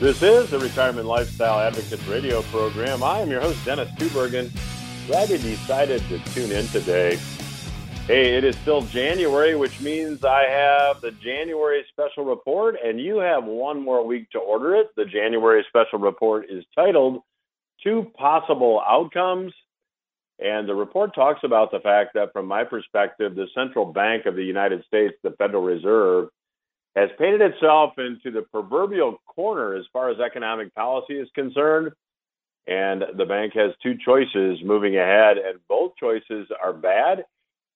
This is the Retirement Lifestyle Advocates radio program. I am your host, Dennis Tubbergen. Glad you decided to tune in today. Hey, it is still January, which means I have the January special report, and you have one more week to order it. The January special report is titled Two Possible Outcomes. And the report talks about the fact that, from my perspective, the central bank of the United States, the Federal Reserve, has painted itself into the proverbial corner as far as economic policy is concerned. And the bank has two choices moving ahead, and both choices are bad.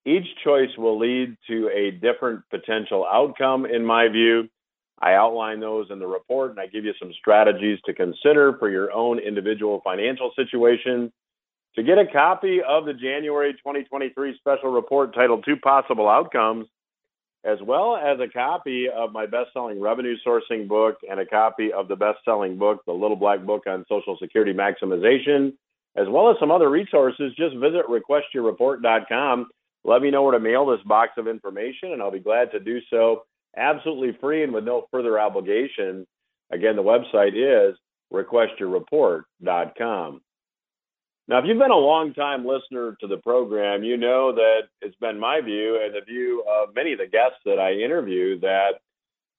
Each choice will lead to a different potential outcome, in my view. I outline those in the report and I give you some strategies to consider for your own individual financial situation. To get a copy of the January 2023 special report titled Two Possible Outcomes, as well as a copy of my best selling revenue sourcing book and a copy of the best selling book, The Little Black Book on Social Security Maximization, as well as some other resources, just visit requestyourreport.com. Let me know where to mail this box of information, and I'll be glad to do so absolutely free and with no further obligation. Again, the website is requestyourreport.com. Now, if you've been a long time listener to the program, you know that it's been my view and the view of many of the guests that I interview that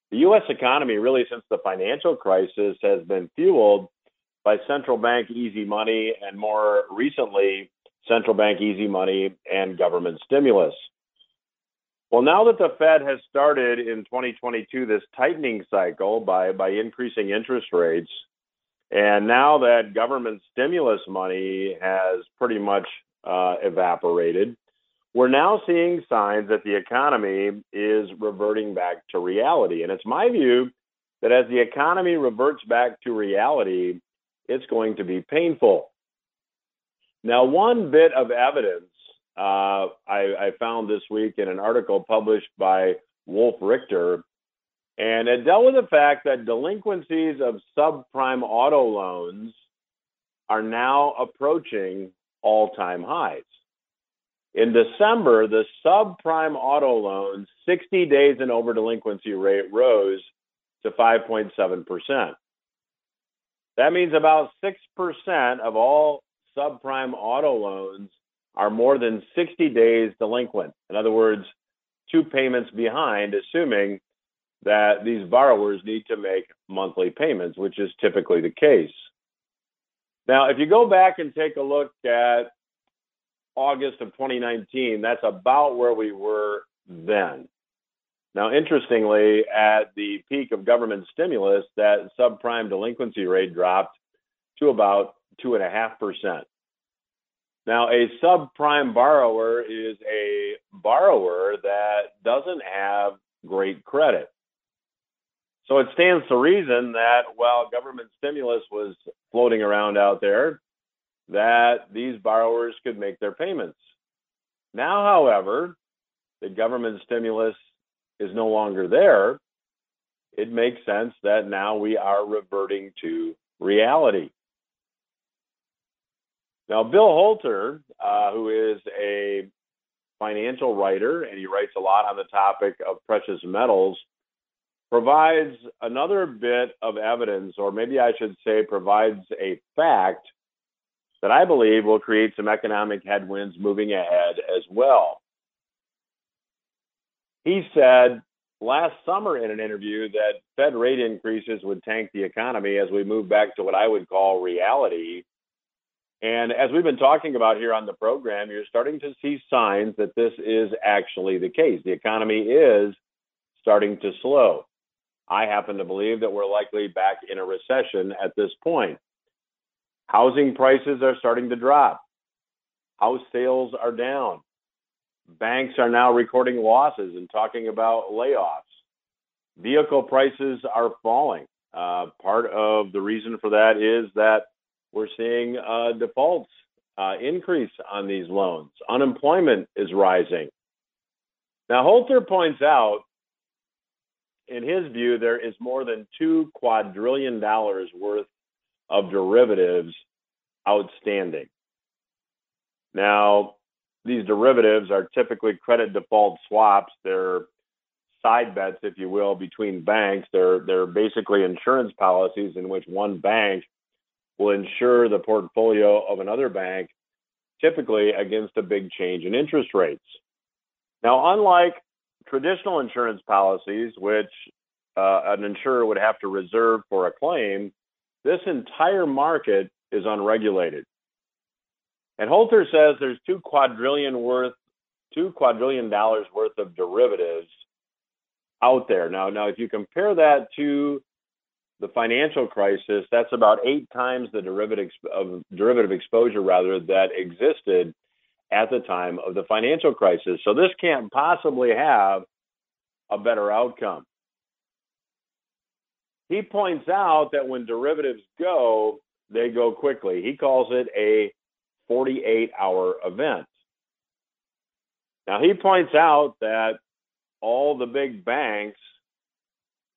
the U.S. economy, really since the financial crisis, has been fueled by central bank easy money and more recently, central bank easy money and government stimulus. Well, now that the Fed has started in 2022 this tightening cycle by, by increasing interest rates, and now that government stimulus money has pretty much uh, evaporated, we're now seeing signs that the economy is reverting back to reality. And it's my view that as the economy reverts back to reality, it's going to be painful. Now, one bit of evidence uh, I, I found this week in an article published by Wolf Richter and it dealt with the fact that delinquencies of subprime auto loans are now approaching all time highs. In December, the subprime auto loans 60 days and over delinquency rate rose to 5.7%. That means about 6% of all subprime auto loans are more than 60 days delinquent. In other words, two payments behind, assuming that these borrowers need to make monthly payments, which is typically the case. Now, if you go back and take a look at August of 2019, that's about where we were then. Now, interestingly, at the peak of government stimulus, that subprime delinquency rate dropped to about 2.5%. Now, a subprime borrower is a borrower that doesn't have great credit. So it stands to reason that while government stimulus was floating around out there, that these borrowers could make their payments. Now, however, the government stimulus is no longer there. It makes sense that now we are reverting to reality. Now, Bill Holter, uh, who is a financial writer and he writes a lot on the topic of precious metals, provides another bit of evidence, or maybe I should say, provides a fact that I believe will create some economic headwinds moving ahead as well. He said last summer in an interview that Fed rate increases would tank the economy as we move back to what I would call reality. And as we've been talking about here on the program, you're starting to see signs that this is actually the case. The economy is starting to slow. I happen to believe that we're likely back in a recession at this point. Housing prices are starting to drop. House sales are down. Banks are now recording losses and talking about layoffs. Vehicle prices are falling. Uh, part of the reason for that is that we're seeing uh, defaults uh, increase on these loans. Unemployment is rising. Now, Holter points out in his view, there is more than two quadrillion dollars worth of derivatives outstanding. Now, these derivatives are typically credit default swaps. They're side bets, if you will, between banks. They're they're basically insurance policies in which one bank will insure the portfolio of another bank, typically against a big change in interest rates. Now, unlike traditional insurance policies, which uh, an insurer would have to reserve for a claim, this entire market is unregulated. And Holter says there's two quadrillion worth, two quadrillion dollars worth of derivatives out there. Now, now if you compare that to the financial crisis, that's about eight times the derivative of derivative exposure rather that existed at the time of the financial crisis. So this can't possibly have a better outcome. He points out that when derivatives go, they go quickly. He calls it a 48 hour event. Now, he points out that all the big banks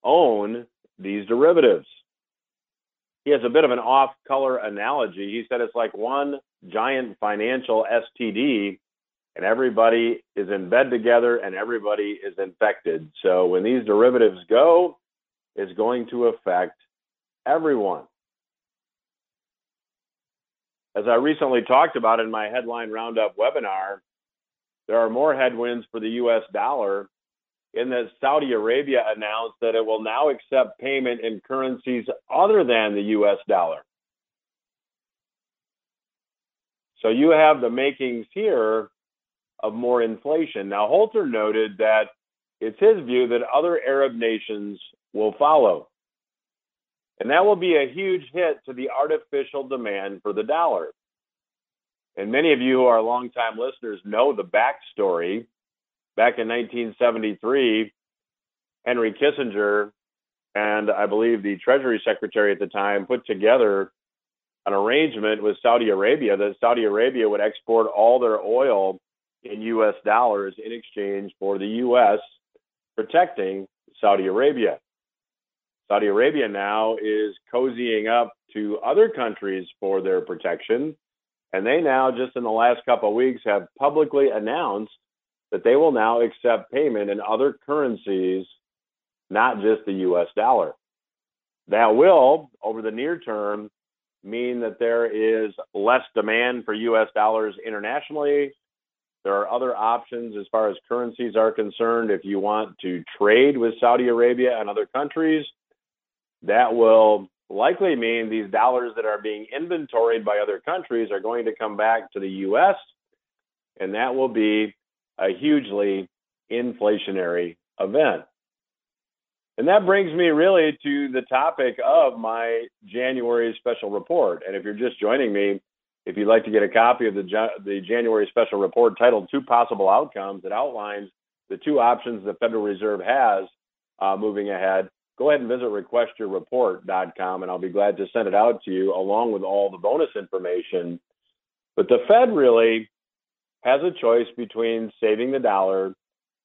own these derivatives. He has a bit of an off color analogy. He said it's like one giant financial STD, and everybody is in bed together and everybody is infected. So when these derivatives go, it's going to affect everyone. As I recently talked about in my headline roundup webinar, there are more headwinds for the US dollar in that Saudi Arabia announced that it will now accept payment in currencies other than the US dollar. So you have the makings here of more inflation. Now, Holter noted that it's his view that other Arab nations will follow. And that will be a huge hit to the artificial demand for the dollar. And many of you who are longtime listeners know the backstory. Back in 1973, Henry Kissinger and I believe the Treasury Secretary at the time put together an arrangement with Saudi Arabia that Saudi Arabia would export all their oil in US dollars in exchange for the US protecting Saudi Arabia. Saudi Arabia now is cozying up to other countries for their protection. And they now, just in the last couple of weeks, have publicly announced that they will now accept payment in other currencies, not just the US dollar. That will, over the near term, mean that there is less demand for US dollars internationally. There are other options as far as currencies are concerned. If you want to trade with Saudi Arabia and other countries, that will likely mean these dollars that are being inventoried by other countries are going to come back to the US, and that will be a hugely inflationary event. And that brings me really to the topic of my January special report. And if you're just joining me, if you'd like to get a copy of the, the January special report titled Two Possible Outcomes, that outlines the two options the Federal Reserve has uh, moving ahead, go ahead and visit requestyourreport.com and I'll be glad to send it out to you along with all the bonus information. But the Fed really has a choice between saving the dollar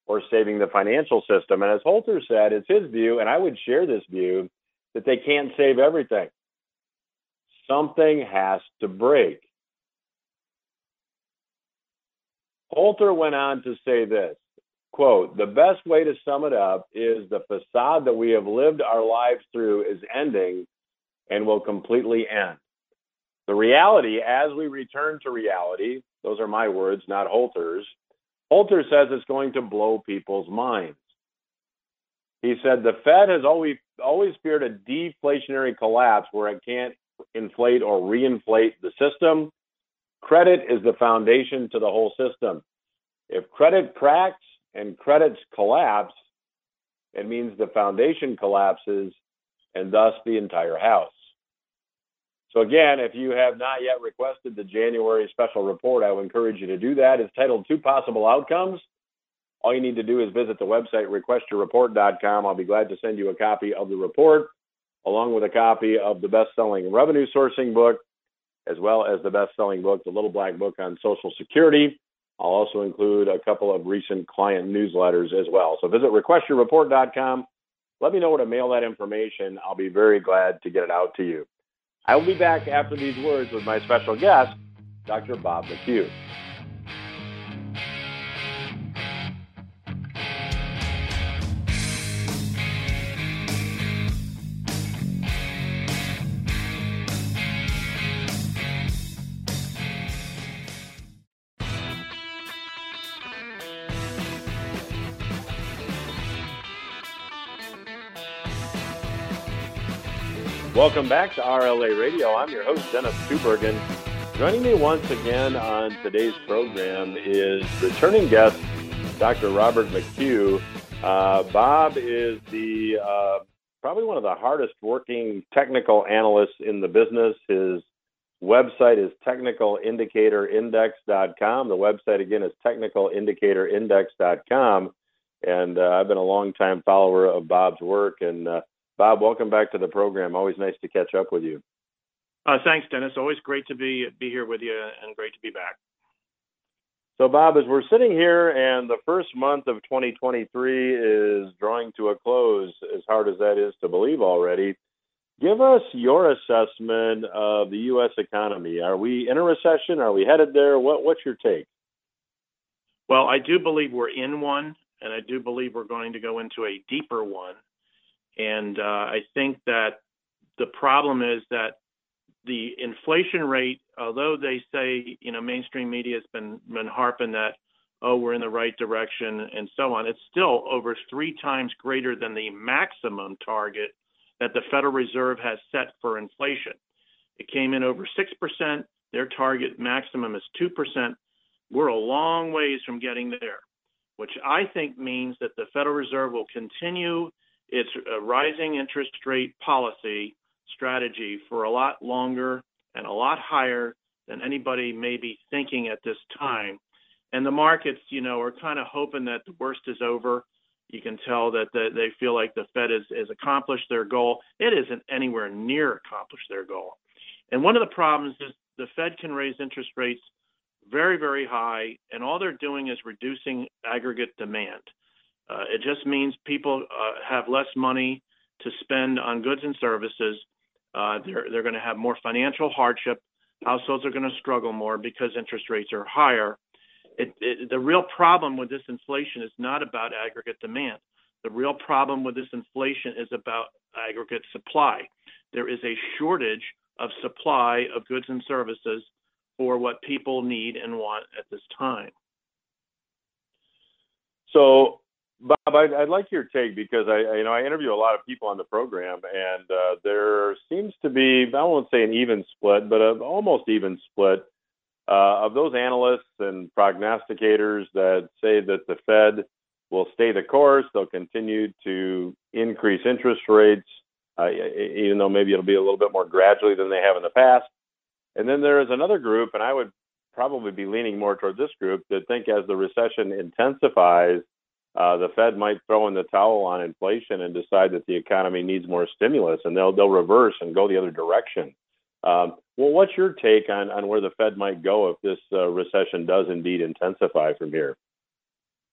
or saving the financial system. And as Holter said, it's his view, and I would share this view, that they can't save everything. Something has to break. Holter went on to say this quote, the best way to sum it up is the facade that we have lived our lives through is ending and will completely end. The reality, as we return to reality, those are my words, not Holter's. Holter says it's going to blow people's minds. He said the Fed has always always feared a deflationary collapse where it can't inflate or reinflate the system. Credit is the foundation to the whole system. If credit cracks, and credits collapse, it means the foundation collapses and thus the entire house. So again, if you have not yet requested the January special report, I would encourage you to do that. It's titled Two Possible Outcomes. All you need to do is visit the website requestyourreport.com. I'll be glad to send you a copy of the report along with a copy of the best-selling revenue sourcing book as well as the best-selling book, The Little Black Book on Social Security. I'll also include a couple of recent client newsletters as well. So visit requestyourreport.com. Let me know where to mail that information. I'll be very glad to get it out to you. I will be back after these words with my special guest, Dr. Bob McHugh. Welcome back to RLA Radio. I'm your host, Dennis Tubbergen. Joining me once again on today's program is returning guest, Dr. Robert McHugh. Uh, Bob is the uh, probably one of the hardest working technical analysts in the business. His website is technicalindicatorindex.com. The website again is technicalindicatorindex.com. And uh, I've been a long time follower of Bob's work. And uh, Bob, welcome back to the program. Always nice to catch up with you. Uh, thanks, Dennis. Always great to be be here with you, and great to be back. So, Bob, as we're sitting here, and the first month of 2023 is drawing to a close, as hard as that is to believe already, give us your assessment of the U.S. economy. Are we in a recession? Are we headed there? What What's your take? Well, I do believe we're in one, and I do believe we're going to go into a deeper one. And uh, I think that the problem is that the inflation rate, although they say, you know, mainstream media has been, been harping that, oh, we're in the right direction and so on, it's still over three times greater than the maximum target that the Federal Reserve has set for inflation. It came in over 6%. Their target maximum is 2%. We're a long ways from getting there, which I think means that the Federal Reserve will continue its a rising interest rate policy strategy for a lot longer and a lot higher than anybody may be thinking at this time. And the markets, you know, are kind of hoping that the worst is over. You can tell that the, they feel like the Fed has, has accomplished their goal. It isn't anywhere near accomplished their goal. And one of the problems is the Fed can raise interest rates very, very high, and all they're doing is reducing aggregate demand. Uh, it just means people uh, have less money to spend on goods and services. Uh, they're they're going to have more financial hardship. Households are going to struggle more because interest rates are higher. It, it, the real problem with this inflation is not about aggregate demand. The real problem with this inflation is about aggregate supply. There is a shortage of supply of goods and services for what people need and want at this time. So Bob, I'd, I'd, like your take because I, you know, I interview a lot of people on the program, and uh, there seems to be, I won't say an even split, but an almost even split uh, of those analysts and prognosticators that say that the Fed will stay the course, they'll continue to increase interest rates, uh, even though maybe it'll be a little bit more gradually than they have in the past. And then there is another group, and I would probably be leaning more toward this group that think as the recession intensifies uh, the Fed might throw in the towel on inflation and decide that the economy needs more stimulus, and they'll they'll reverse and go the other direction. Um, well, what's your take on on where the Fed might go if this uh, recession does indeed intensify from here?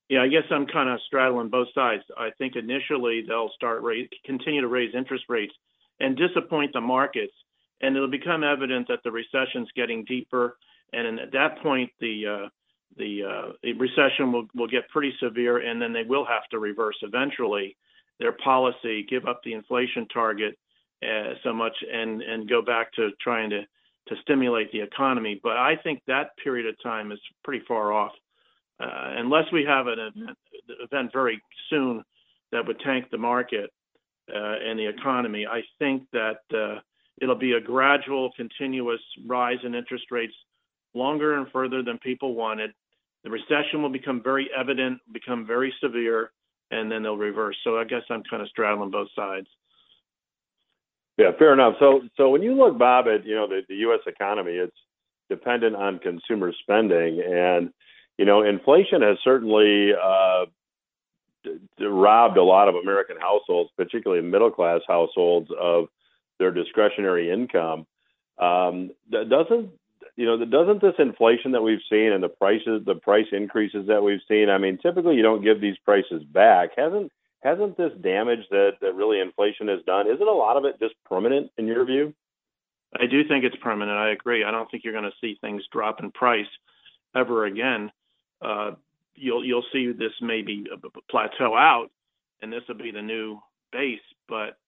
Yeah, I guess I'm kind of straddling both sides. I think initially they'll start raise, continue to raise interest rates and disappoint the markets, and it'll become evident that the recession's getting deeper. And at that point, the uh, the, uh, recession will, will get pretty severe, and then they will have to reverse eventually their policy, give up the inflation target uh, so much, and and go back to trying to to stimulate the economy. But I think that period of time is pretty far off, uh, unless we have an event, event very soon that would tank the market uh, and the economy. I think that uh, it'll be a gradual, continuous rise in interest rates longer and further than people wanted. The recession will become very evident, become very severe, and then they'll reverse. So I guess I'm kind of straddling both sides. Yeah, fair enough. So, so when you look, Bob, at you know the, the U.S. economy, it's dependent on consumer spending, and you know inflation has certainly uh, d- d- robbed a lot of American households, particularly middle class households, of their discretionary income. Um, doesn't you know, doesn't this inflation that we've seen and the prices, the price increases that we've seen, I mean, typically you don't give these prices back. Hasn't hasn't this damage that that really inflation has done? Isn't a lot of it just permanent in your view? I do think it's permanent. I agree. I don't think you're going to see things drop in price ever again. Uh, you'll you'll see this maybe plateau out, and this will be the new base. But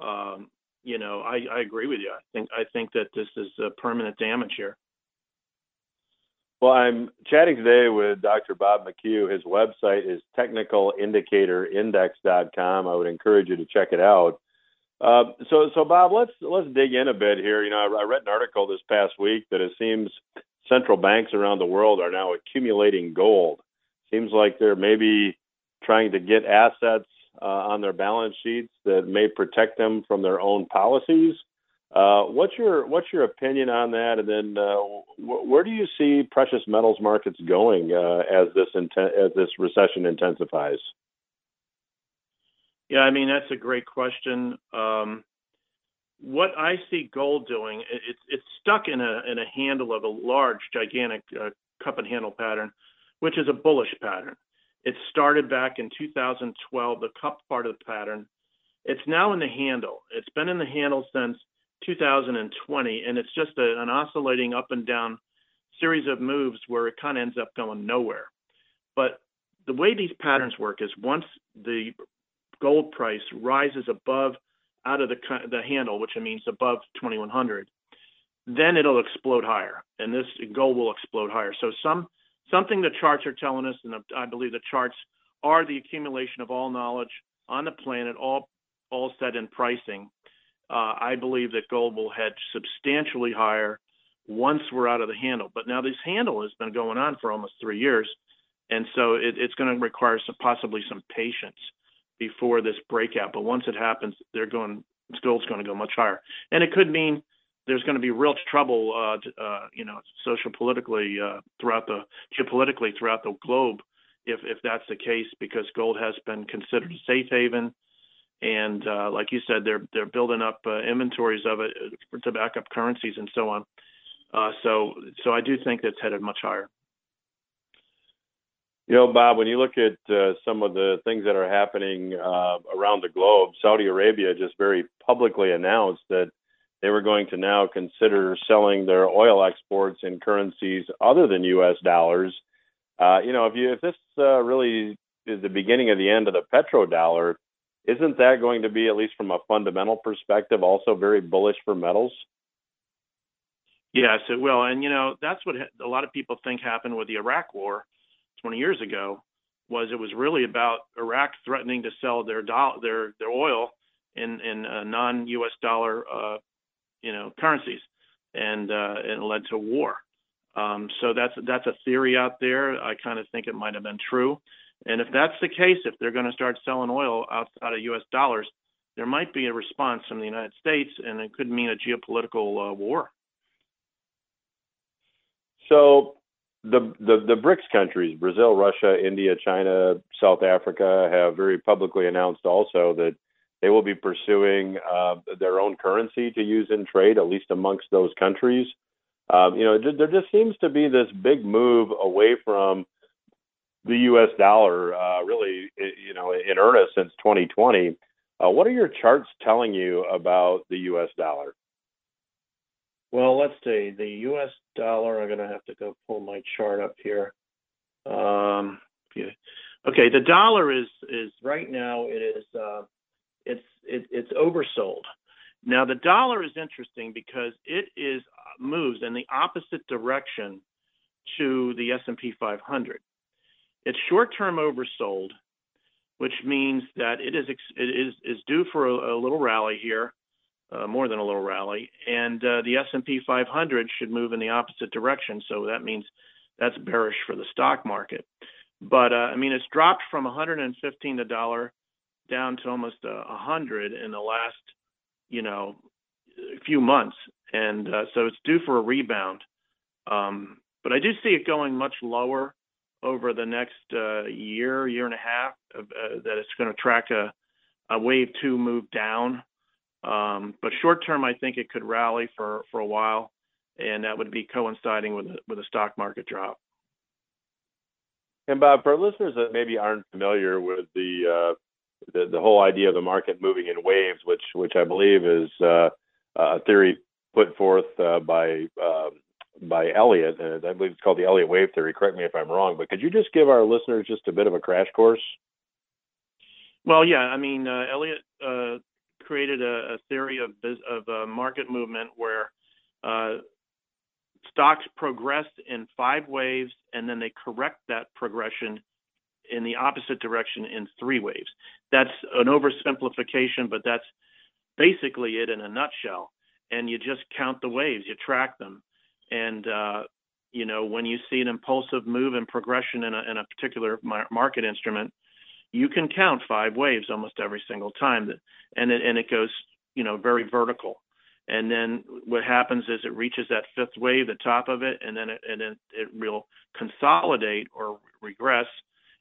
um, you know, I, I agree with you. I think I think that this is a permanent damage here. Well, I'm chatting today with Dr. Bob McHugh. His website is technicalindicatorindex.com. I would encourage you to check it out. Uh, so, so Bob, let's let's dig in a bit here. You know, I, I read an article this past week that it seems central banks around the world are now accumulating gold. Seems like they're maybe trying to get assets uh, on their balance sheets that may protect them from their own policies. Uh, what's your what's your opinion on that? And then, uh, wh- where do you see precious metals markets going uh, as this inten- as this recession intensifies? Yeah, I mean that's a great question. Um, what I see gold doing, it's it's stuck in a in a handle of a large, gigantic uh, cup and handle pattern, which is a bullish pattern. It started back in 2012, the cup part of the pattern. It's now in the handle. It's been in the handle since 2020, and it's just a, an oscillating up and down series of moves where it kind of ends up going nowhere. But the way these patterns work is once the gold price rises above out of the the handle, which means above 2100, then it'll explode higher, and this gold will explode higher. So some something the charts are telling us, and I believe the charts are the accumulation of all knowledge on the planet, all all set in pricing uh, I believe that gold will head substantially higher once we're out of the handle. But now this handle has been going on for almost three years, and so it, it's going to require some, possibly some patience before this breakout. But once it happens, they're going gold's going to go much higher, and it could mean there's going to be real trouble, uh, uh, you know, social politically uh, throughout the geopolitically throughout the globe if if that's the case, because gold has been considered a safe haven and uh, like you said, they're they're building up uh, inventories of it uh, to back up currencies and so on. Uh, so so I do think that's headed much higher. You know, Bob, when you look at uh, some of the things that are happening uh, around the globe, Saudi Arabia just very publicly announced that they were going to now consider selling their oil exports in currencies other than U.S. dollars. you know, if you if this really is the beginning of the end of the petrodollar, isn't that going to be, at least from a fundamental perspective, also very bullish for metals? Yes, it will. And, you know, that's what a lot of people think happened with the Iraq war 20 years ago was it was really about Iraq threatening to sell their dollar, their their oil in in uh, non-U.S. dollar uh, you know currencies, and uh, it led to war. Um, so that's that's a theory out there. I kind of think it might have been true. And if that's the case, if they're going to start selling oil outside of U.S. dollars, there might be a response from the United States, and it could mean a geopolitical uh, war. So the, the the BRICS countries, Brazil, Russia, India, China, South Africa, have very publicly announced also that they will be pursuing uh, their own currency to use in trade, at least amongst those countries. Um, you know, there just seems to be this big move away from the U.S. dollar uh, really, you know, in earnest since 2020. Uh, what are your charts telling you about the U.S. dollar? Well, let's see. The U.S. dollar. I'm going to have to go pull my chart up here. Um, okay, the dollar is is right now. It is uh, it's it, it's oversold. Now the dollar is interesting because it is uh, moves in the opposite direction to the S&P 500. It's short-term oversold, which means that it is it is is due for a, a little rally here, uh, more than a little rally, and uh, the S&P 500 should move in the opposite direction. So that means that's bearish for the stock market. But uh, I mean, it's dropped from 115 a dollar down to almost uh, 100 in the last, you know, few months, and uh, so it's due for a rebound. Um, but I do see it going much lower over the next uh, year, year and a half, uh, that it's going to track a, wave two move down. Um, but short term, I think it could rally for, a while, and that would be coinciding with a, with a stock market drop. And Bob, for listeners that maybe aren't familiar with the uh, whole idea of the market moving in waves, which which I believe is a theory put forth by um, by Elliott. Uh, I believe it's called the Elliott wave theory. Correct me if I'm wrong, but could you just give our listeners just a bit of a crash course? Well, yeah. I mean, uh, Elliott uh, created a, a, theory of of uh, market movement where uh, stocks progress in five waves, and then they correct that progression in the opposite direction in three waves. That's an oversimplification, but that's basically it in a nutshell. And you just count the waves, you track them, and uh, you know when you see an impulsive move and progression in a, in a particular market instrument, you can count five waves almost every single time, that, and it and it goes you know very vertical. And then what happens is it reaches that fifth wave, the top of it, and then it and then it will consolidate or regress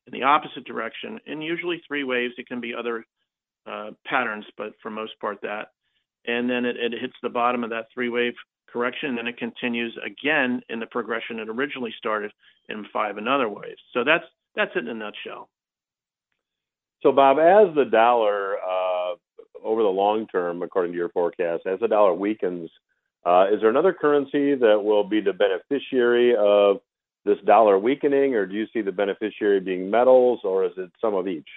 in the opposite direction. And usually three waves. It can be other uh, patterns, but for most part that. And then it, it hits the bottom of that three wave correction, and then it continues again in the progression it originally started in five and other ways. So that's that's it in a nutshell. So Bob, as the dollar uh, over the long term, according to your forecast, as the dollar weakens, uh, is there another currency that will be the beneficiary of this dollar weakening, or do you see the beneficiary being metals, or is it some of each?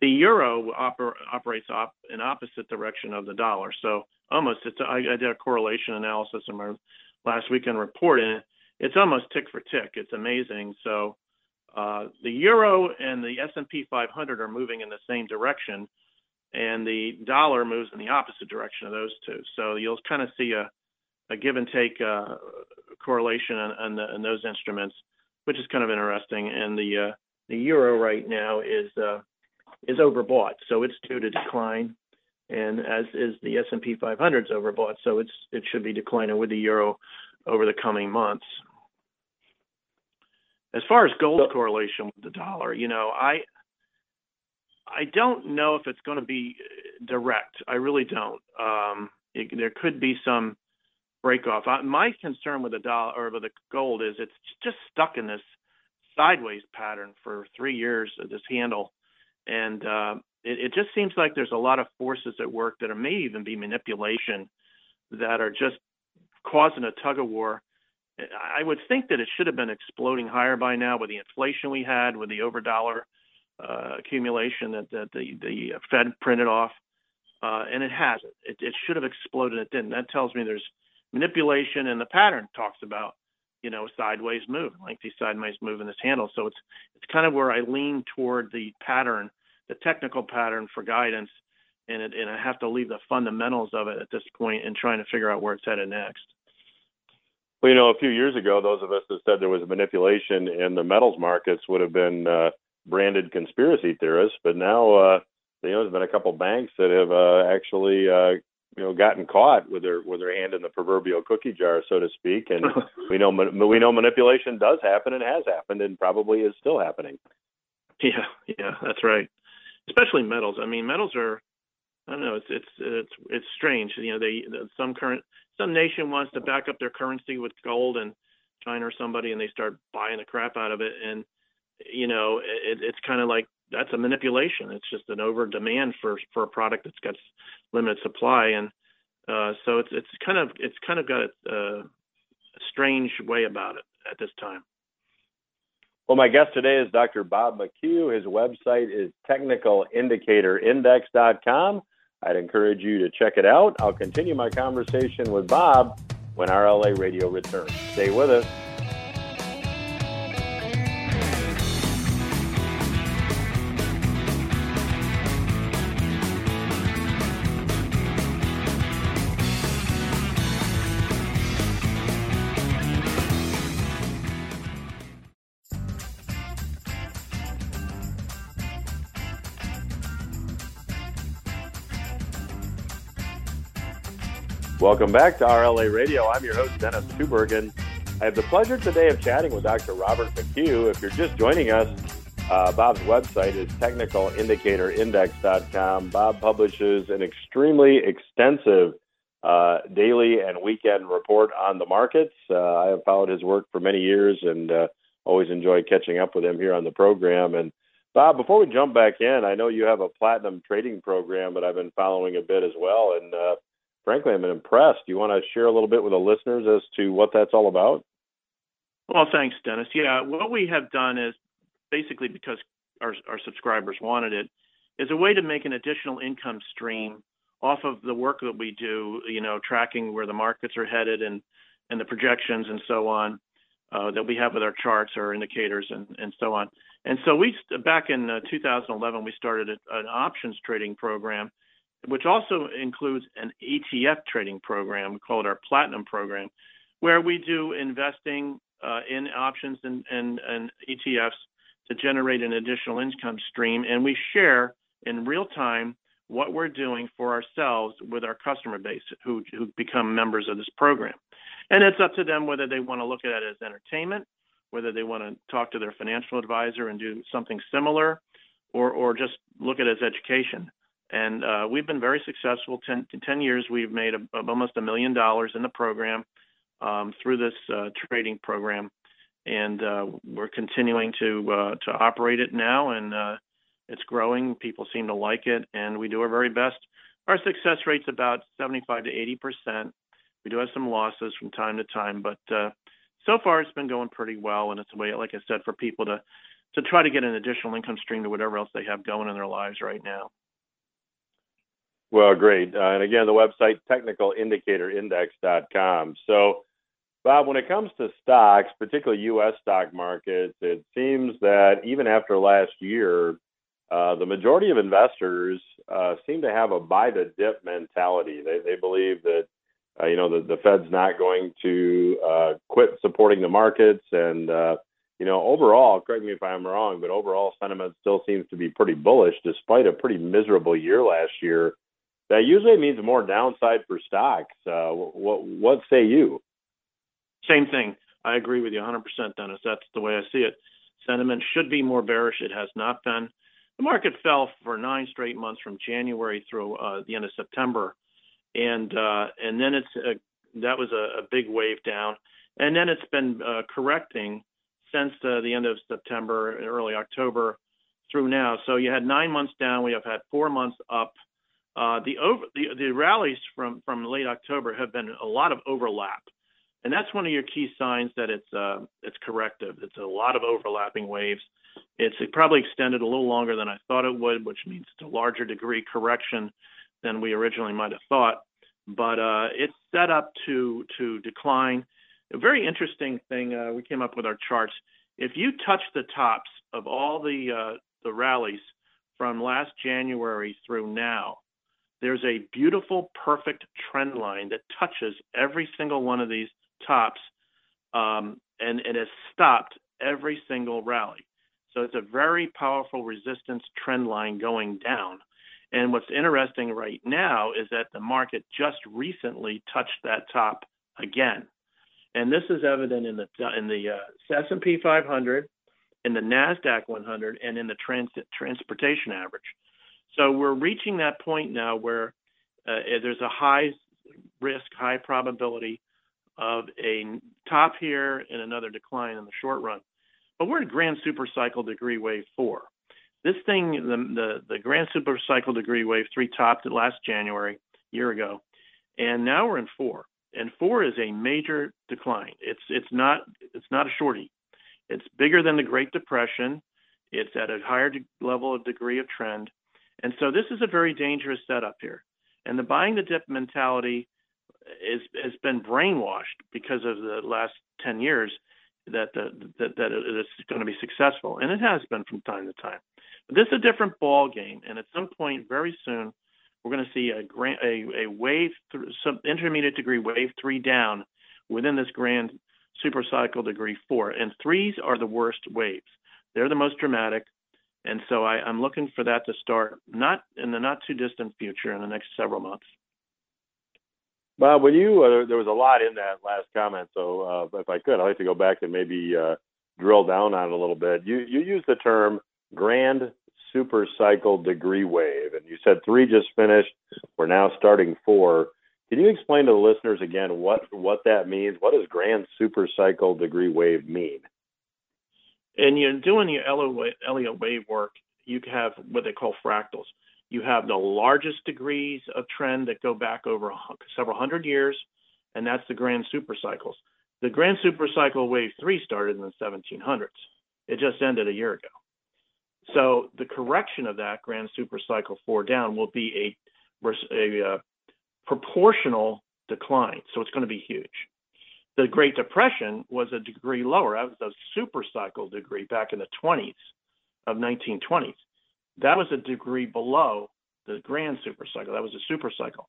The euro oper- operates op- in opposite direction of the dollar, so almost it's. I, I did a correlation analysis in my last weekend report, and it's almost tick for tick. It's amazing. So uh, the euro and the S&P 500 are moving in the same direction, and the dollar moves in the opposite direction of those two. So you'll kind of see a, a give and take uh, correlation on, on, on, those instruments, which is kind of interesting. And the uh, the euro right now is uh, is overbought, so it's due to decline, and as is the S&P 500 is overbought, so it's it should be declining with the euro over the coming months. As far as gold correlation with the dollar, you know, I I don't know if it's going to be direct. I really don't. Um, it, there could be some break off. I, my concern with the dollar or with the gold is it's just stuck in this sideways pattern for three years. Of this handle, and uh, it, it just seems like there's a lot of forces at work that are, may even be manipulation that are just causing a tug of war. I would think that it should have been exploding higher by now with the inflation we had, with the over dollar uh, accumulation that, that the, the Fed printed off, uh, and it hasn't. It, it should have exploded. It didn't. That tells me there's manipulation, and the pattern talks about you know sideways move, lengthy sideways move in this handle. So it's it's kind of where I lean toward the pattern, the technical pattern for guidance, and it, and I have to leave the fundamentals of it at this point and trying to figure out where it's headed next. Well, you know, a few years ago, those of us that said there was manipulation in the metals markets would have been uh, branded conspiracy theorists. But now, uh, you know, there's been a couple banks that have uh, actually uh, you know gotten caught with their with their hand in the proverbial cookie jar, so to speak. And we know we know manipulation does happen and has happened and probably is still happening. Yeah, yeah, that's right. Especially metals. I mean, metals are. I don't know. It's it's it's it's strange. You know, they some current some nation wants to back up their currency with gold and China or somebody, and they start buying the crap out of it. And you know, it, it's kind of like that's a manipulation. It's just an over demand for for a product that's got limited supply, and uh, so it's it's kind of it's kind of got a, a strange way about it at this time. Well, my guest today is Dr. Bob McHugh. His website is technicalindicatorindex.com. I'd encourage you to check it out. I'll continue my conversation with Bob when RLA Radio returns. Stay with us. Welcome back to RLA Radio. I'm your host, Dennis Tubbergen. I have the pleasure today of chatting with Dr. Robert McHugh. If you're just joining us, uh, Bob's website is technicalindicatorindex.com. Bob publishes an extremely extensive uh, daily and weekend report on the markets. Uh, I have followed his work for many years and uh, always enjoy catching up with him here on the program. And Bob, before we jump back in, I know you have a platinum trading program that I've been following a bit as well. And frankly, I'm impressed. Do you want to share a little bit with the listeners as to what that's all about? Well, thanks, Dennis. Yeah, what we have done is basically because our, our subscribers wanted it, is a way to make an additional income stream off of the work that we do, you know, tracking where the markets are headed and, and the projections and so on uh, that we have with our charts or indicators and, and so on. And so we, back in uh, 2011, we started an options trading program which also includes an ETF trading program. We call it our Platinum program, where we do investing uh, in options and, and, and ETFs to generate an additional income stream. And we share in real time what we're doing for ourselves with our customer base who, who become members of this program. And it's up to them whether they want to look at it as entertainment, whether they want to talk to their financial advisor and do something similar, or, or just look at it as education. And uh, we've been very successful. Ten, 10 years, we've made a, almost a million dollars in the program um, through this uh, trading program, and uh, we're continuing to uh, to operate it now, and uh, it's growing. People seem to like it, and we do our very best. Our success rate's about 75 to 80 percent. We do have some losses from time to time, but uh, so far it's been going pretty well, and it's a way, like I said, for people to to try to get an additional income stream to whatever else they have going in their lives right now. Well, great. Uh, and again, the website technicalindicatorindex.com. So Bob, when it comes to stocks, particularly U.S. stock markets, it seems that even after last year, uh, the majority of investors uh, seem to have a buy the dip mentality. They, they believe that uh, you know the, the Fed's not going to uh, quit supporting the markets, and uh, you know overall, correct me if I'm wrong, but overall sentiment still seems to be pretty bullish despite a pretty miserable year last year. That usually means more downside for stocks. Uh, what what say you? Same thing. I agree with you 100%, Dennis. That's the way I see it. Sentiment should be more bearish. It has not been. The market fell for nine straight months from January through uh, the end of September, and uh, and then it's a, uh, that was a, a, big wave down, and then it's been uh, correcting since uh, the end of September, early October through now. So you had nine months down. We have had four months up. Uh, the over the, the rallies from from late October have been a lot of overlap and that's one of your key signs that it's uh, it's corrective. It's a lot of overlapping waves. It's probably extended a little longer than I thought it would, which means it's a larger degree correction than we originally might have thought. But uh, it's set up to to decline. A very interesting thing uh, we came up with our charts. If you touch the tops of all the uh, the rallies from last January through now, there's a beautiful, perfect trend line that touches every single one of these tops, um, and it has stopped every single rally. So it's a very powerful resistance trend line going down. And what's interesting right now is that the market just recently touched that top again. And this is evident in the in the uh, S&P 500, in the Nasdaq 100, and in the trans- transportation average. So we're reaching that point now where uh, there's a high risk, high probability of a top here and another decline in the short run. But we're in grand super cycle degree wave four. This thing, the, the, the grand super cycle degree wave three topped it last January, year ago, and now we're in four. And four is a major decline. It's it's not it's not a shorty. It's bigger than the Great Depression. It's at a higher de- level of degree of trend, and so this is a very dangerous setup here. And the buying the dip mentality is has been brainwashed because of the last 10 years that the, that that it is going to be successful, and it has been from time to time. But this is a different ball game, and at some point very soon, we're going to see a grand a, a wave th- some intermediate degree wave three down within this grand super cycle degree four, and threes are the worst waves. They're the most dramatic, and so I, I'm looking for that to start not in the not too distant future in the next several months. Bob, when you uh, there was a lot in that last comment, so uh, if I could, I'd like to go back and maybe uh, drill down on it a little bit. You you used the term grand super cycle degree wave, and you said three just finished. We're now starting four. Can you explain to the listeners again what what that means? What does grand super cycle degree wave mean? And you're doing your Elliott wave work. You have what they call fractals. You have the largest degrees of trend that go back over several hundred years, and that's the grand supercycles. The grand supercycle wave three started in the 1700s. It just ended a year ago. So the correction of that grand supercycle four down will be a, a uh, proportional decline. So it's going to be huge. The Great Depression was a degree lower. That was a supercycle degree back in the 20s of 1920s. That was a degree below the grand super cycle. That was a super cycle.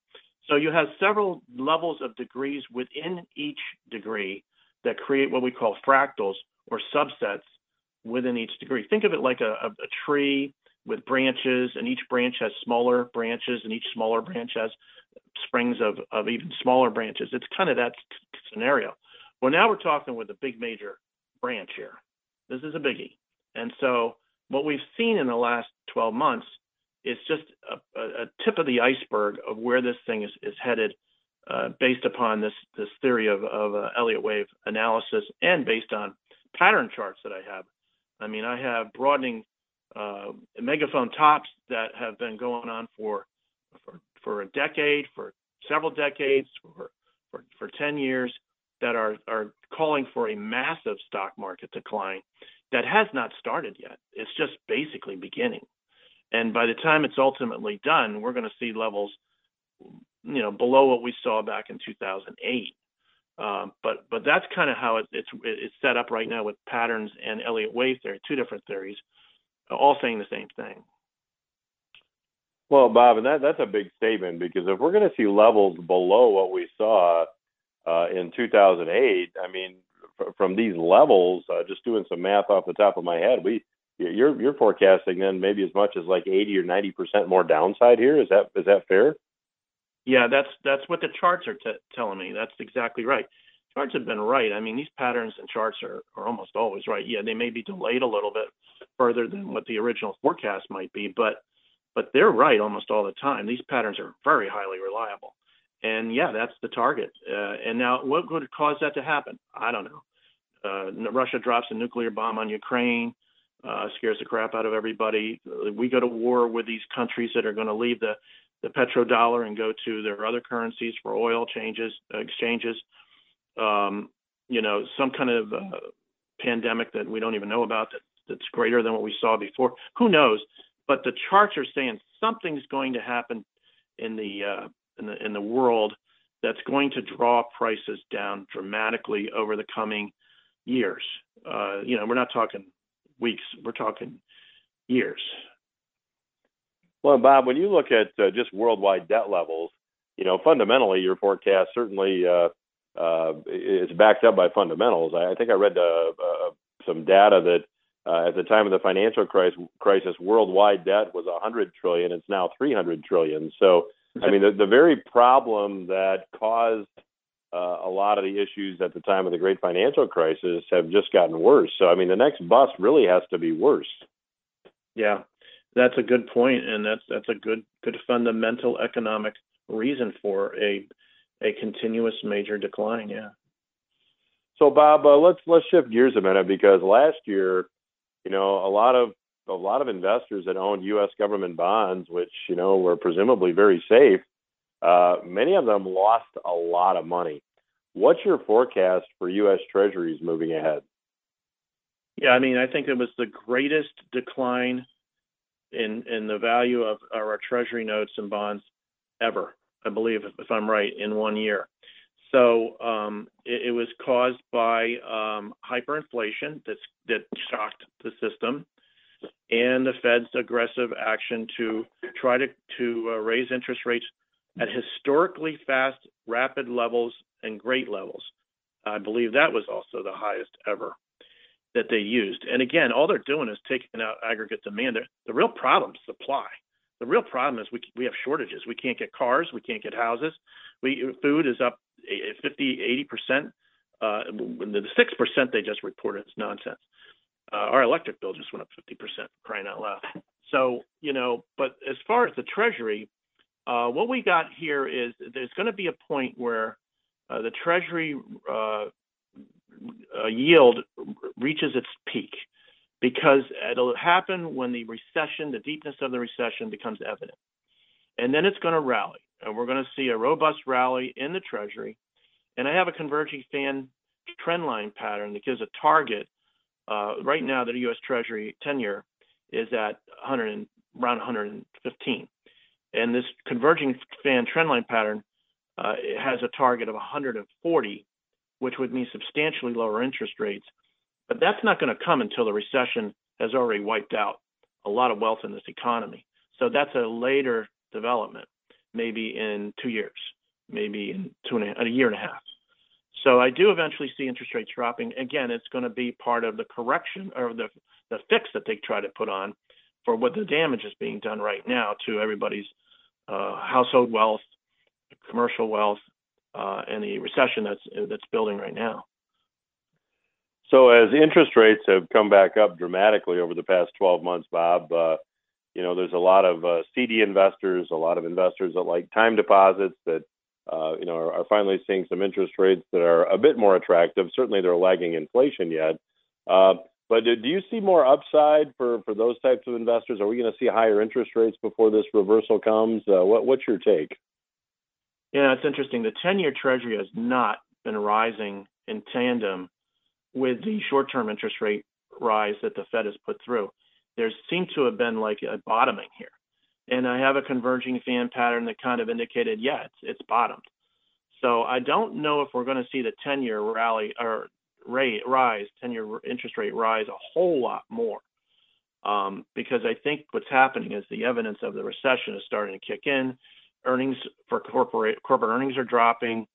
So you have several levels of degrees within each degree that create what we call fractals or subsets within each degree. Think of it like a, a, a tree with branches, and each branch has smaller branches, and each smaller branch has springs of, of even smaller branches. It's kind of that scenario. Well, now we're talking with a big major branch here. This is a biggie. And so what we've seen in the last 12 months is just a, a tip of the iceberg of where this thing is, is headed uh, based upon this, this theory of, of uh, Elliott wave analysis and based on pattern charts that I have. I mean, I have broadening uh, megaphone tops that have been going on for, for, for a decade, for several decades, for, for, for 10 years that are, are calling for a massive stock market decline that has not started yet. It's just basically beginning. And by the time it's ultimately done, we're going to see levels, you know, below what we saw back in 2008. Um, but but that's kind of how it, it's it's set up right now with patterns and Elliott wave theory, two different theories, all saying the same thing. Well, Bob, and that that's a big statement because if we're going to see levels below what we saw uh, in 2008, I mean, f- from these levels, uh, just doing some math off the top of my head, we you're you're forecasting then maybe as much as like 80 or 90 percent more downside here. Is that is that fair? Yeah, that's that's what the charts are t- telling me. That's exactly right. Charts have been right. I mean, these patterns and charts are, are almost always right. Yeah, they may be delayed a little bit further than what the original forecast might be, but but they're right almost all the time. These patterns are very highly reliable. And yeah, that's the target. Uh, and now, what would cause that to happen? I don't know. Uh, Russia drops a nuclear bomb on Ukraine, uh, scares the crap out of everybody. We go to war with these countries that are going to leave the the petrodollar and go to their other currencies for oil changes exchanges. Um, you know, some kind of uh, pandemic that we don't even know about that that's greater than what we saw before. Who knows? But the charts are saying something's going to happen in the uh, in the in the world that's going to draw prices down dramatically over the coming years. Uh, you know, we're not talking weeks; we're talking years. Well, Bob, when you look at uh, just worldwide debt levels, you know, fundamentally, your forecast certainly uh, uh, is backed up by fundamentals. I, I think I read uh, uh, some data that uh, at the time of the financial crisis, crisis, worldwide debt was 100 trillion. It's now 300 trillion. So I mean, the, the very problem that caused uh, a lot of the issues at the time of the great financial crisis have just gotten worse. So, I mean, the next bust really has to be worse. Yeah, that's a good point, and that's that's a good good fundamental economic reason for a a continuous major decline. Yeah. So, Bob, uh, let's let's shift gears a minute because last year, you know, a lot of a lot of investors that owned U.S. government bonds, which you know were presumably very safe, uh, many of them lost a lot of money. What's your forecast for U.S. Treasuries moving ahead? Yeah, I mean, I think it was the greatest decline in in the value of our Treasury notes and bonds ever. I believe, if I'm right, in one year. So um, it, it, was caused by um, hyperinflation that shocked the system and the Fed's aggressive action to try to, to uh, raise interest rates at historically fast, rapid levels and great levels. I believe that was also the highest ever that they used. And again, all they're doing is taking out aggregate demand. The real problem is supply. The real problem is we we have shortages. We can't get cars. We can't get houses. We food is up 50, 80 percent. Uh, the six percent they just reported is nonsense. Uh, our electric bill just went up 50%, crying out loud. So, you know, but as far as the Treasury, uh, what we got here is there's going to be a point where uh, the Treasury uh, uh, yield reaches its peak because it'll happen when the recession, the deepness of the recession becomes evident. And then it's going to rally. And we're going to see a robust rally in the Treasury. And I have a converging fan trend line pattern that gives a target uh, right now, that the U.S. Treasury 10-year is at 100 around 115, and this converging fan trendline pattern uh, has a target of 140, which would mean substantially lower interest rates. But that's not going to come until the recession has already wiped out a lot of wealth in this economy. So that's a later development, maybe in two years, maybe in two and a, a year and a half. So I do eventually see interest rates dropping. Again, it's going to be part of the correction or the the fix that they try to put on for what the damage is being done right now to everybody's uh, household wealth, commercial wealth, uh, and the recession that's that's building right now. So as interest rates have come back up dramatically over the past 12 months, Bob, uh, you know there's a lot of uh, CD investors, a lot of investors that like time deposits that uh, you know are, are, finally seeing some interest rates that are a bit more attractive. Certainly, they're lagging inflation yet. Uh, but do, you see more upside for, for those types of investors? Are we going to see higher interest rates before this reversal comes? Uh, what, what's your take? Yeah, it's interesting. The 10 year Treasury has not been rising in tandem with the short term interest rate rise that the Fed has put through. There seemed to have been like a bottoming here. And I have a converging fan pattern that kind of indicated, yeah, it's, it's bottomed. So I don't know if we're going to see the 10 year rally or rate rise, 10 year interest rate rise a whole lot more. Um, because I think what's happening is the evidence of the recession is starting to kick in. Earnings for corporate corporate earnings are dropping.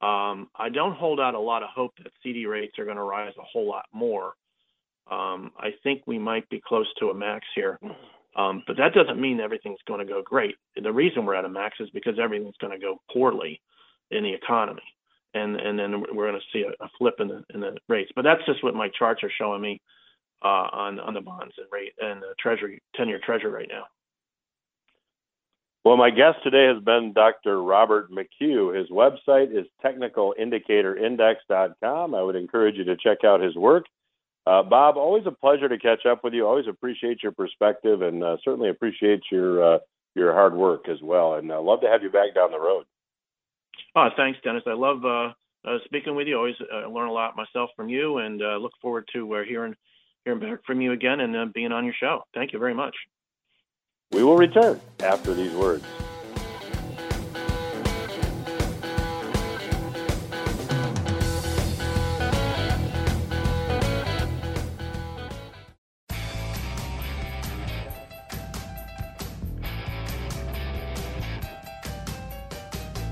Um, I don't hold out a lot of hope that CD rates are going to rise a whole lot more. Um, I think we might be close to a max here, um, but that doesn't mean everything's going to go great. The reason we're at a max is because everything's going to go poorly in the economy and and then we're going to see a, a, flip in the in the rates. But that's just what my charts are showing me uh, on on the bonds and rate and the Treasury ten year Treasury right now. Well, my guest today has been Dr. Robert McHugh. His website is technicalindicatorindex.com. I would encourage you to check out his work. Uh, Bob, always a pleasure to catch up with you. Always appreciate your perspective and uh, certainly appreciate your uh, your hard work as well. And uh, love to have you back down the road. Oh, thanks, Dennis. I love uh, uh, speaking with you. Always uh, learn a lot myself from you, and uh, look forward to uh, hearing hearing back from you again and uh, being on your show. Thank you very much. We will return after these words.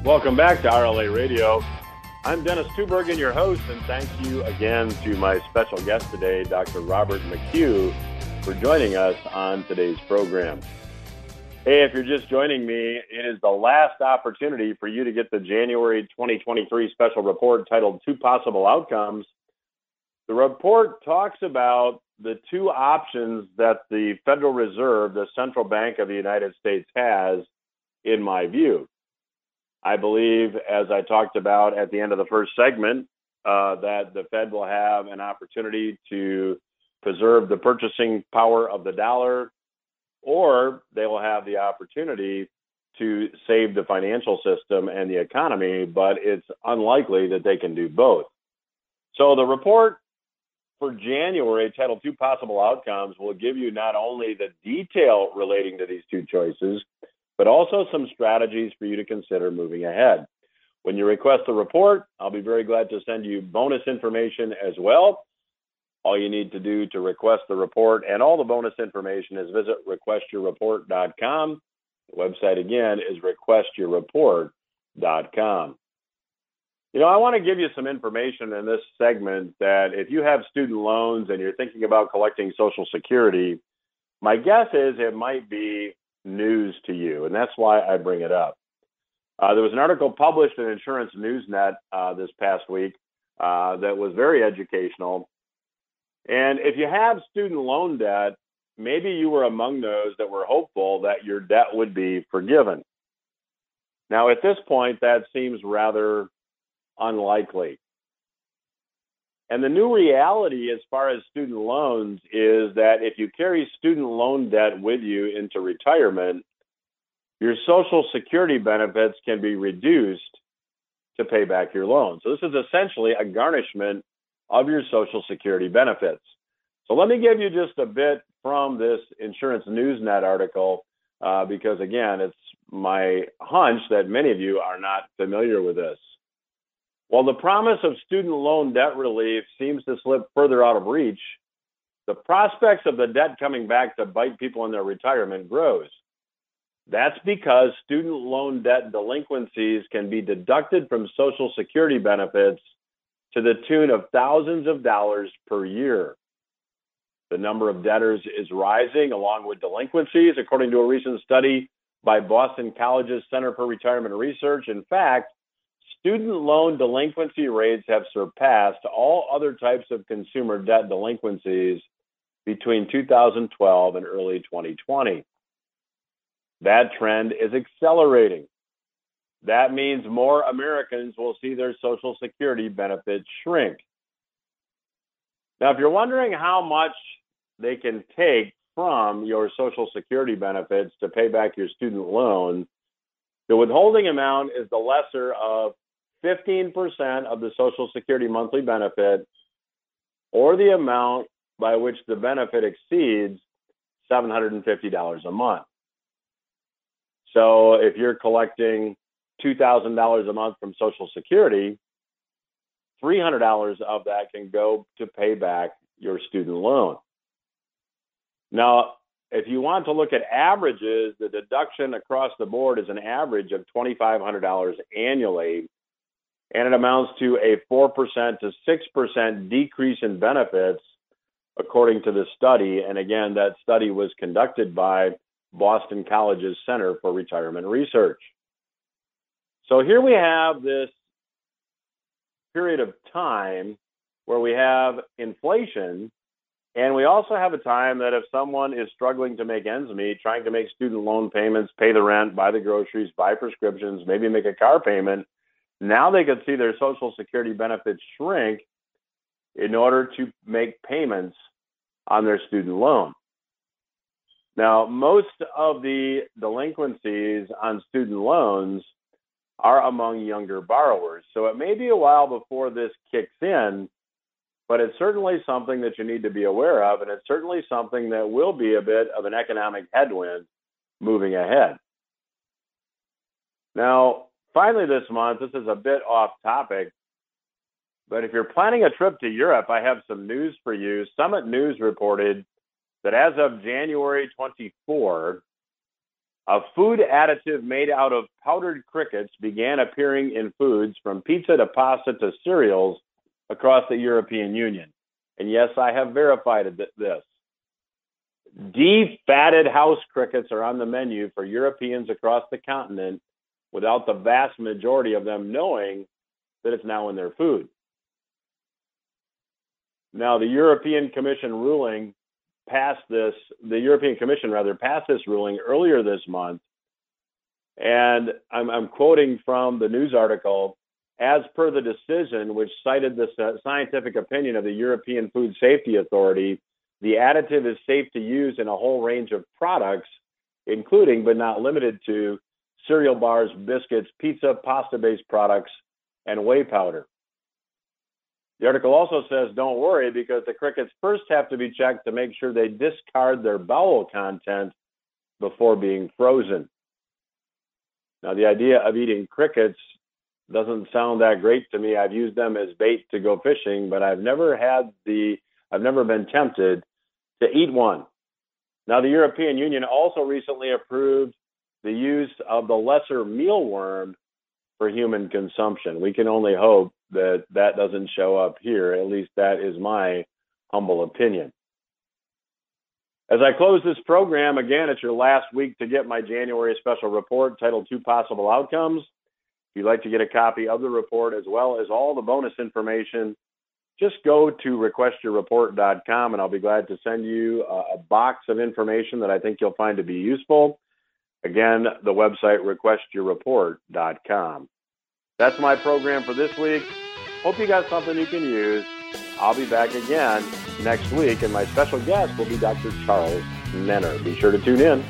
Welcome back to RLA Radio. I'm Dennis Tubbergen, your host, and thank you again to my special guest today, Dr. Robert McHugh, for joining us on today's program. Hey, if you're just joining me, it is the last opportunity for you to get the January 2023 special report titled Two Possible Outcomes. The report talks about the two options that the Federal Reserve, the central bank of the United States, has, in my view. I believe, as I talked about at the end of the first segment, uh, that the Fed will have an opportunity to preserve the purchasing power of the dollar, or they will have the opportunity to save the financial system and the economy, but it's unlikely that they can do both. So the report for January, titled Two Possible Outcomes, will give you not only the detail relating to these two choices, but also some strategies for you to consider moving ahead. When you request a report, I'll be very glad to send you bonus information as well. All you need to do to request the report and all the bonus information is visit requestyourreport.com. The website again is requestyourreport.com. You know, I want to give you some information in this segment that if you have student loans and you're thinking about collecting Social Security, my guess is it might be news to you, and that's why I bring it up. Uh, there was an article published in Insurance Newsnet uh, this past week uh, that was very educational. And if you have student loan debt, maybe you were among those that were hopeful that your debt would be forgiven. Now, at this point, that seems rather unlikely. And the new reality as far as student loans is that if you carry student loan debt with you into retirement, your Social Security benefits can be reduced to pay back your loan. So this is essentially a garnishment of your Social Security benefits. So let me give you just a bit from this Insurance Newsnet article, uh, because again, it's my hunch that many of you are not familiar with this. While the promise of student loan debt relief seems to slip further out of reach, the prospects of the debt coming back to bite people in their retirement grows. That's because student loan debt delinquencies can be deducted from Social Security benefits to the tune of thousands of dollars per year. The number of debtors is rising along with delinquencies, according to a recent study by Boston College's Center for Retirement Research. In fact, student loan delinquency rates have surpassed all other types of consumer debt delinquencies between 2012 and early 2020. That trend is accelerating. That means more Americans will see their Social Security benefits shrink. Now, if you're wondering how much they can take from your Social Security benefits to pay back your student loan, the withholding amount is the lesser of 15% of the Social Security monthly benefit or the amount by which the benefit exceeds $750 a month. So if you're collecting $2,000 a month from Social Security, $300 of that can go to pay back your student loan. Now, if you want to look at averages, the deduction across the board is an average of $2,500 annually, and it amounts to a 4% to 6% decrease in benefits, according to the study. And again, that study was conducted by Boston College's Center for Retirement Research. So here we have this period of time where we have inflation, and we also have a time that if someone is struggling to make ends meet, trying to make student loan payments, pay the rent, buy the groceries, buy prescriptions, maybe make a car payment, now they could see their Social Security benefits shrink in order to make payments on their student loan. Now, most of the delinquencies on student loans are among younger borrowers. So it may be a while before this kicks in, but it's certainly something that you need to be aware of. And it's certainly something that will be a bit of an economic headwind moving ahead. Now, finally, this month, this is a bit off topic, but if you're planning a trip to Europe, I have some news for you. Summit News reported that as of January 24, a food additive made out of powdered crickets began appearing in foods from pizza to pasta to cereals across the European Union. And yes, I have verified this. Defatted house crickets are on the menu for Europeans across the continent without the vast majority of them knowing that it's now in their food. Now, the European Commission ruling passed this, the European Commission rather passed this ruling earlier this month. And I'm, I'm quoting from the news article as per the decision, which cited the scientific opinion of the European Food Safety Authority, the additive is safe to use in a whole range of products, including but not limited to cereal bars, biscuits, pizza, pasta based products, and whey powder. The article also says don't worry because the crickets first have to be checked to make sure they discard their bowel content before being frozen. Now, the idea of eating crickets doesn't sound that great to me. I've used them as bait to go fishing, but I've never had the, I've never been tempted to eat one. Now, the European Union also recently approved the use of the lesser mealworm for human consumption. We can only hope that that doesn't show up here. At least that is my humble opinion. As I close this program, again, it's your last week to get my January special report titled Two Possible Outcomes. If you'd like to get a copy of the report as well as all the bonus information, just go to requestyourreport.com and I'll be glad to send you a, box of information that I think you'll find to be useful. Again, the website requestyourreport.com. That's my program for this week. Hope you got something you can use. I'll be back again next week, and my special guest will be Dr. Charles Nenner. Be sure to tune in.